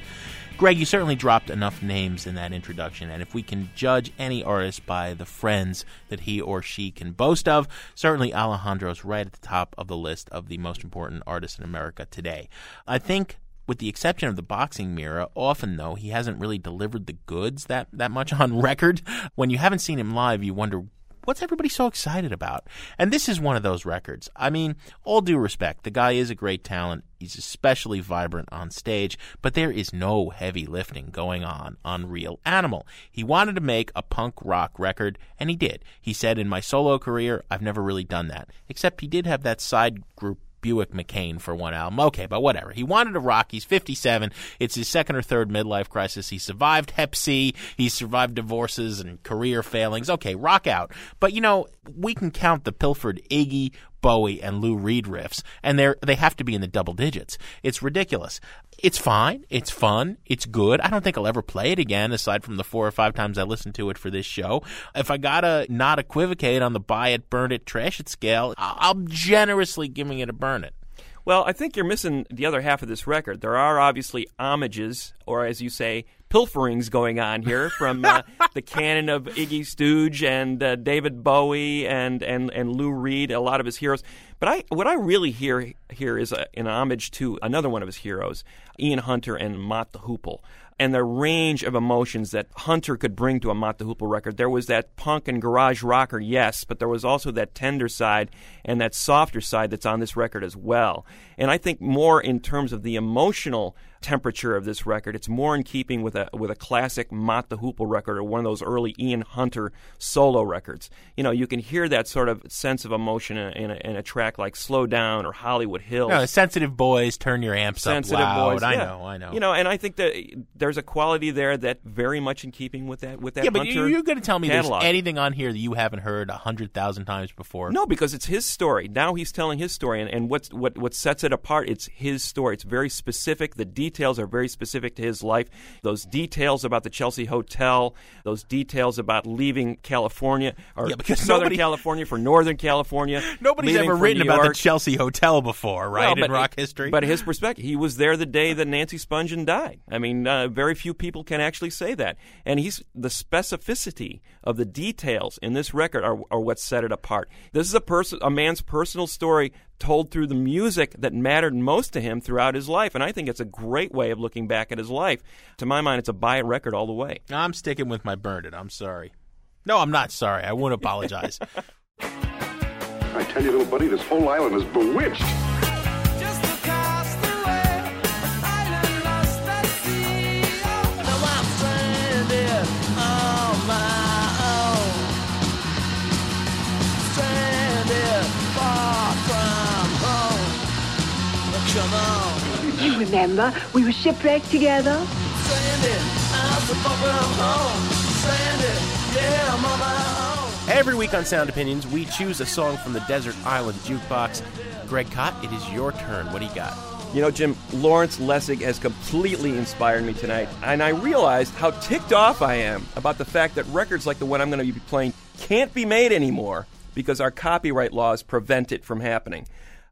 Greg, you certainly dropped enough names in that introduction, and if we can judge any artist by the friends that he or she can boast of, certainly Alejandro's right at the top of the list of the most important artists in America today. I think with the exception of the boxing mirror, often though he hasn't really delivered the goods that that much on record. When you haven't seen him live, you wonder what's everybody so excited about? And this is one of those records. I mean, all due respect, the guy is a great talent. He's especially vibrant on stage, but there is no heavy lifting going on on Real Animal. He wanted to make a punk rock record, and he did. He said, In my solo career, I've never really done that. Except he did have that side group Buick MacKane for one album. Okay, but whatever. He wanted to rock. He's 57. It's his second or third midlife crisis. He survived Hep C. He survived divorces and career failings. Okay, rock out. But you know, we can count the pilfered Iggy, Bowie, and Lou Reed riffs, and they're they have to be in the double digits. It's ridiculous. It's fine. It's fun. It's good. I don't think I'll ever play it again, aside from the four or five times I listened to it for this show. If I gotta not equivocate on the buy it, burn it, trash it scale, I'm generously giving it a burn it. Well, I think you're missing the other half of this record. There are obviously homages, or as you say, pilferings going on here from uh, the canon of Iggy Stooge and uh, David Bowie and, and, and Lou Reed, a lot of his heroes. But I, what I really hear here is a, an homage to another one of his heroes, Ian Hunter and Mott the Hoople. And the range of emotions that Hunter could bring to a Mott the Hoople record. There was that punk and garage rocker, yes, but there was also that tender side and that softer side that's on this record as well. And I think more in terms of the emotional temperature of this record, it's more in keeping with a with a classic Mott the Hoople record or one of those early Ian Hunter solo records. You know, you can hear that sort of sense of emotion in a, in a, in a track like Slow Down or Hollywood Hills. No, sensitive boys, turn your amps Sensitive up loud. boys, I yeah. know, I know. You know, and I think that there's a quality there that very much in keeping with that with that. yeah, but Hunter you're going to tell me catalog. there's anything on here that you haven't heard a hundred thousand times before? No, because it's his story. Now he's telling his story, and, and what's, what what sets it apart? It's his story. It's very specific. The details are very specific to his life. Those details about the Chelsea Hotel, those details about leaving California or Yeah, because Southern nobody- California for Northern California. Nobody's ever written about the Chelsea Hotel before, right? Well, in rock history. But his perspective, he was there the day that Nancy Spungen died. I mean, uh, very few people can actually say that. And he's the specificity of the details in this record are, are what set it apart. This is a person, a man's personal story told through the music that mattered most to him throughout his life. And I think it's a great way of looking back at his life. To my mind, it's a buy it record all the way. I'm sticking with my burn it. I'm sorry. No, I'm not sorry. I won't apologize. I tell you, little buddy, this whole island is bewitched. Remember, we were shipwrecked together. Stranded, I'm so far from home. Stranded, yeah, I'm on my own. Every week on Sound Opinions, we choose a song from the Desert Island Jukebox. Greg Kot, it is your turn. What do you got? You know, Jim, Lawrence Lessig has completely inspired me tonight, and I realized how ticked off I am about the fact that records like the one I'm going to be playing can't be made anymore because our copyright laws prevent it from happening.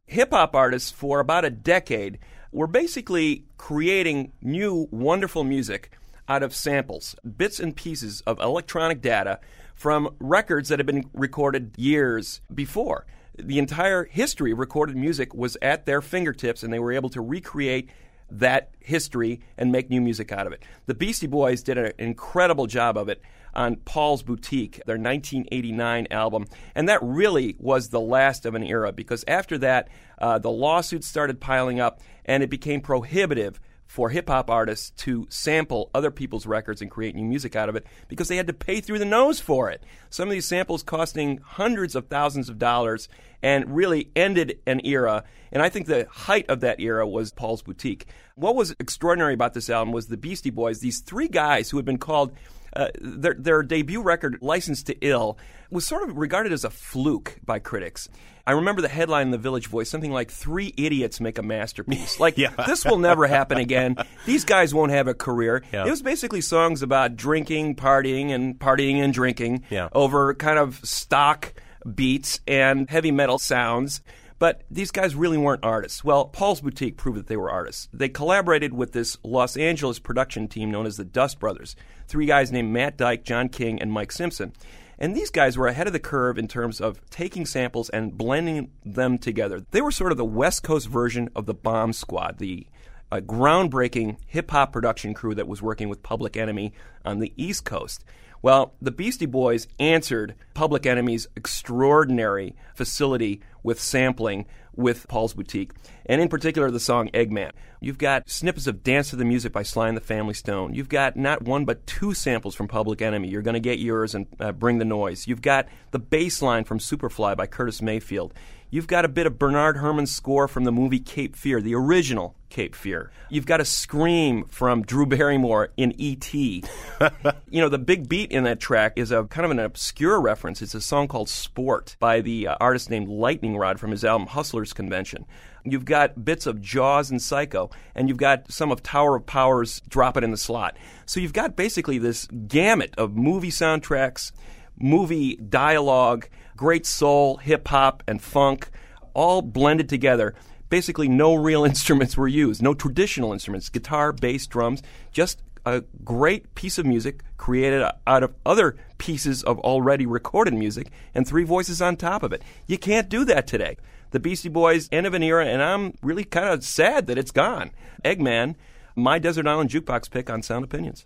Hip hop artists, for about a decade, were basically creating new, wonderful music out of samples, bits and pieces of electronic data from records that had been recorded years before the entire history of recorded music was at their fingertips and they were able to recreate that history and make new music out of it. The Beastie Boys did an incredible job of it on Paul's Boutique, their 1989 album, and that really was the last of an era because after that, uh, the lawsuits started piling up and it became prohibitive for hip hop artists to sample other people's records and create new music out of it because they had to pay through the nose for it. Some of these samples costing hundreds of thousands of dollars and really ended an era. And I think the height of that era was Paul's Boutique. What was extraordinary about this album was the Beastie Boys, these three guys who had been called uh, their, their debut record, Licensed to Ill, was sort of regarded as a fluke by critics. I remember the headline in the Village Voice, something like three idiots make a masterpiece. Like, this will never happen again. These guys won't have a career. Yeah. It was basically songs about drinking, partying, and partying and drinking Yeah. over kind of stock beats and heavy metal sounds. But these guys really weren't artists. Well, Paul's Boutique proved that they were artists. They collaborated with this Los Angeles production team known as the Dust Brothers. Three guys named Matt Dike, John King, and Mike Simpson. And these guys were ahead of the curve in terms of taking samples and blending them together. They were sort of the West Coast version of the Bomb Squad, the a groundbreaking hip hop production crew that was working with Public Enemy on the East Coast. Well, the Beastie Boys answered Public Enemy's extraordinary facility with sampling with Paul's Boutique, and in particular the song Eggman. You've got snippets of Dance to the Music by Sly and the Family Stone. You've got not one but two samples from Public Enemy. You're going to get yours and uh, Bring the Noise. You've got the bass line from Superfly by Curtis Mayfield. You've got a bit of Bernard Herrmann's score from the movie Cape Fear, the original Cape Fear. You've got a scream from Drew Barrymore in E.T. you know, the big beat in that track is a kind of an obscure reference. It's a song called Sport by the uh, artist named Lightning Rod from his album Hustlers Convention. You've got bits of Jaws and Psycho, and you've got some of Tower of Powers Drop It in the Slot. So you've got basically this gamut of movie soundtracks, movie dialogue, great soul, hip hop, and funk, all blended together. Basically, no real instruments were used, no traditional instruments guitar, bass, drums, just a great piece of music created out of other pieces of already recorded music and three voices on top of it. You can't do that today. The Beastie Boys, end of an era, and I'm really kind of sad that it's gone. Eggman, my Desert Island Jukebox pick on Sound Opinions.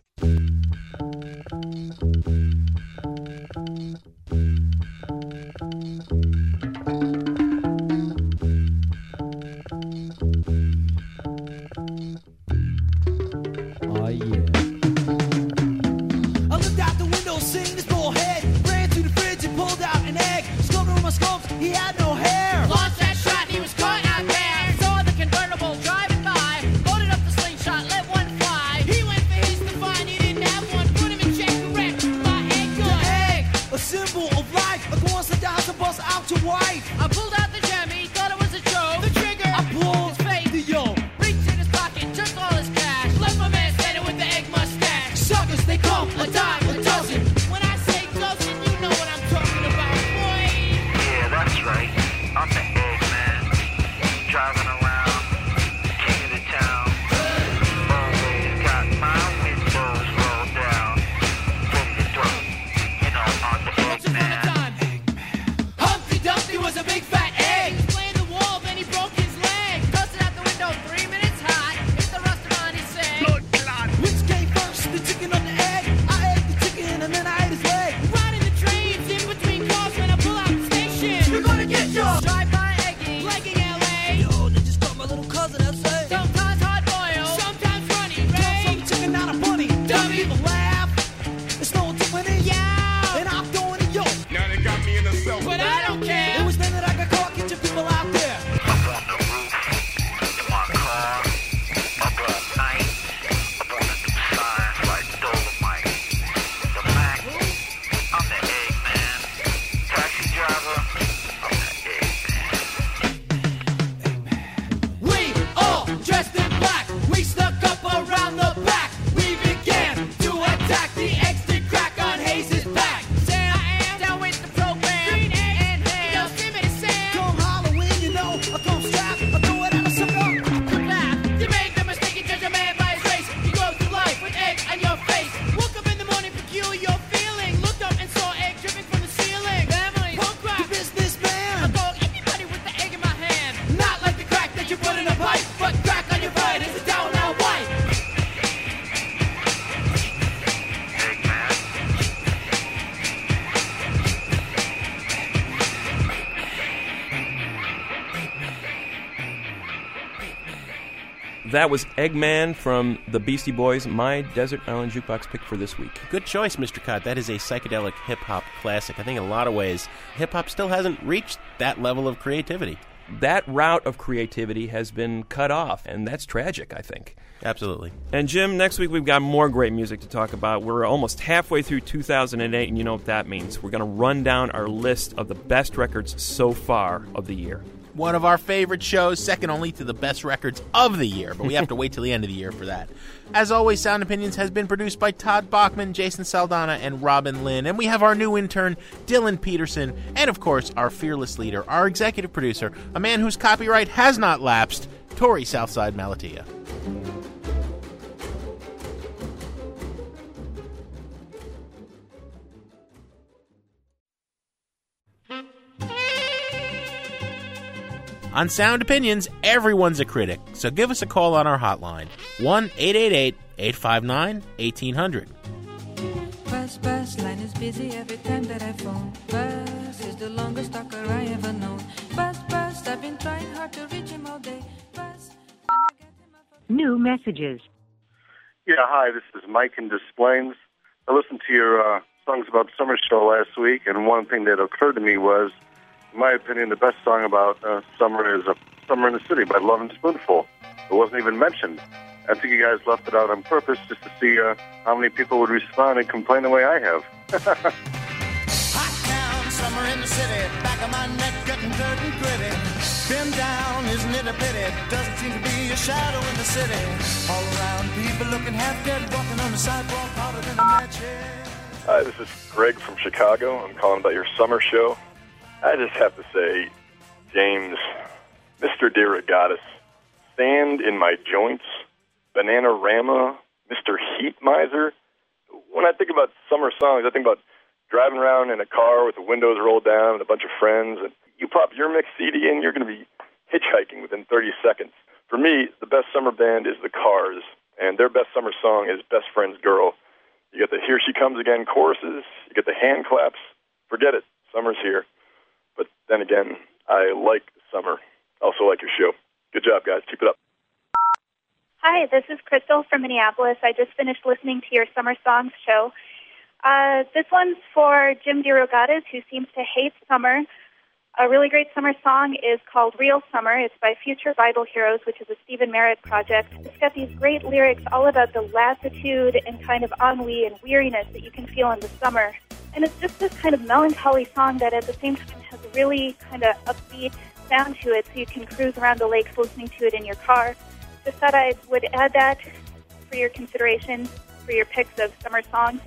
Eggman from the Beastie Boys, my Desert Island Jukebox pick for this week. Good choice, Mr. Kot. That is a psychedelic hip hop classic. I think in a lot of ways, hip hop still hasn't reached that level of creativity. That route of creativity has been cut off, and that's tragic, I think. Absolutely. And Jim, next week we've got more great music to talk about. We're almost halfway through 2008, and you know what that means. We're going to run down our list of the best records so far of the year. One of our favorite shows, second only to the best records of the year, but we have to wait till the end of the year for that. As always, Sound Opinions has been produced by Todd Bachman, Jason Saldana, and Robin Lynn. And we have our new intern, Dylan Peterson, and of course, our fearless leader, our executive producer, a man whose copyright has not lapsed, Torey Southside Malatia. On Sound Opinions, everyone's a critic, so give us a call on our hotline 1 888 859 1800. Press, press like busy every time that I phone. Buzz is the longest talker I ever known. Buzz, buzz, I've been trying hard to reach him all day. Buzz. New messages. Yeah, hi, this is Mike in Des Plaines. I listened to your uh, songs about summer show last week, and one thing that occurred to me was, in my opinion, the best song about uh, summer is uh, "Summer in the City" by Love and Spoonful. It wasn't even mentioned. I think you guys left it out on purpose just to see uh, how many people would respond and complain the way I have. Down, summer in the city, back of my neck getting dirt and gritty. Been down, isn't it a pity? Doesn't seem to be a shadow in the city. All around, people looking half dead, walking on the sidewalk than a match. Hi, this is Greg from Chicago. I'm calling about your summer show. I just have to say, James, Mr. DeRogatis, Sand in My Joints, Bananarama, Mr. Heat Miser. When I think about summer songs, I think about driving around in a car with the windows rolled down and a bunch of friends, and you pop your mix CD in, you're going to be hitchhiking within 30 seconds. For me, the best summer band is The Cars, and their best summer song is Best Friend's Girl. You get the Here She Comes Again choruses, you get the hand claps. Forget it, summer's here. Then again, I like summer. Also like your show. Good job, guys. Keep it up. Hi, this is Crystal from Minneapolis. I just finished listening to your Summer Songs show. Uh, this one's for Jim DeRogatis, who seems to hate summer. A really great summer song is called Real Summer. It's by Future Bible Heroes, which is a Stephin Merritt project. It's got these great lyrics all about the lassitude and kind of ennui and weariness that you can feel in the summer. And it's just this kind of melancholy song that at the same time really kind of upbeat sound to it, so you can cruise around the lakes listening to it in your car. Just thought I would add that for your consideration for your picks of summer songs.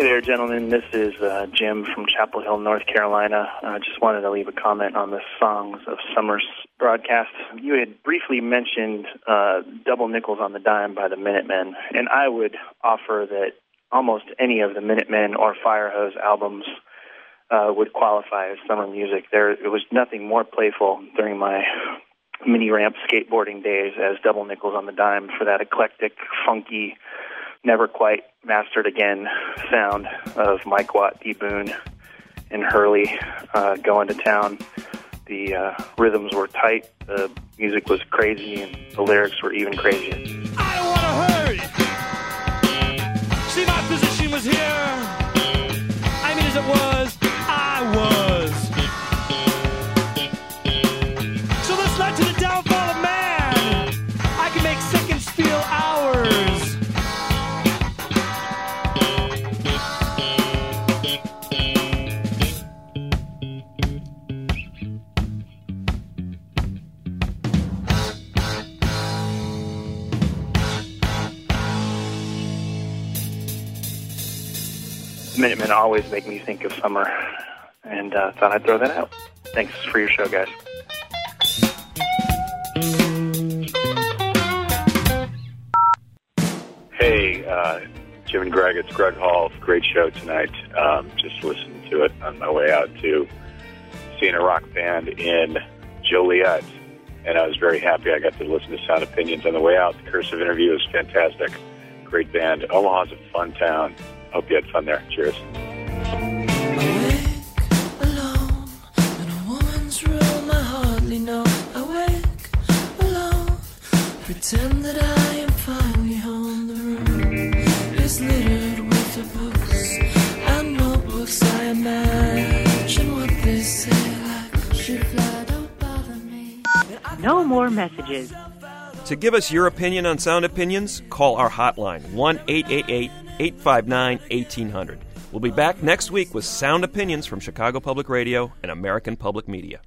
Hey there, gentlemen. This is uh, Jim from Chapel Hill, North Carolina. I uh, just wanted to leave a comment on the Songs of Summer's broadcast. You had briefly mentioned uh, Double Nickels on the Dime by the Minutemen, and I would offer that almost any of the Minutemen or Firehose albums uh, would qualify as summer music. There, it was nothing more playful during my mini ramp skateboarding days as Double Nickels on the Dime for that eclectic, funky, never quite mastered again sound of Mike Watt, D. Boon, and Hurley uh, going to town. The uh, rhythms were tight, the music was crazy, and the lyrics were even crazier. See, my position was here. Minutemen always make me think of summer, and uh, thought I'd throw that out. Thanks for your show, guys. Hey, uh, Jim and Greg, it's Greg Hall. Great show tonight. Um, just listened to it on my way out to seeing a rock band in Joliet, and I was very happy I got to listen to Sound Opinions on the way out. The Cursive interview was fantastic. Great band. Omaha's a fun town. Hope you had fun there. Cheers. Woman's room, I hardly know. Awake, alone, pretend that I am finally home. The room is littered with the books and notebooks. I imagine what they say, like, she fly, don't bother me. No more messages. To give us your opinion on Sound Opinions, call our hotline 1 888 859 1800. We'll be back next week with Sound Opinions from Chicago Public Radio and American Public Media.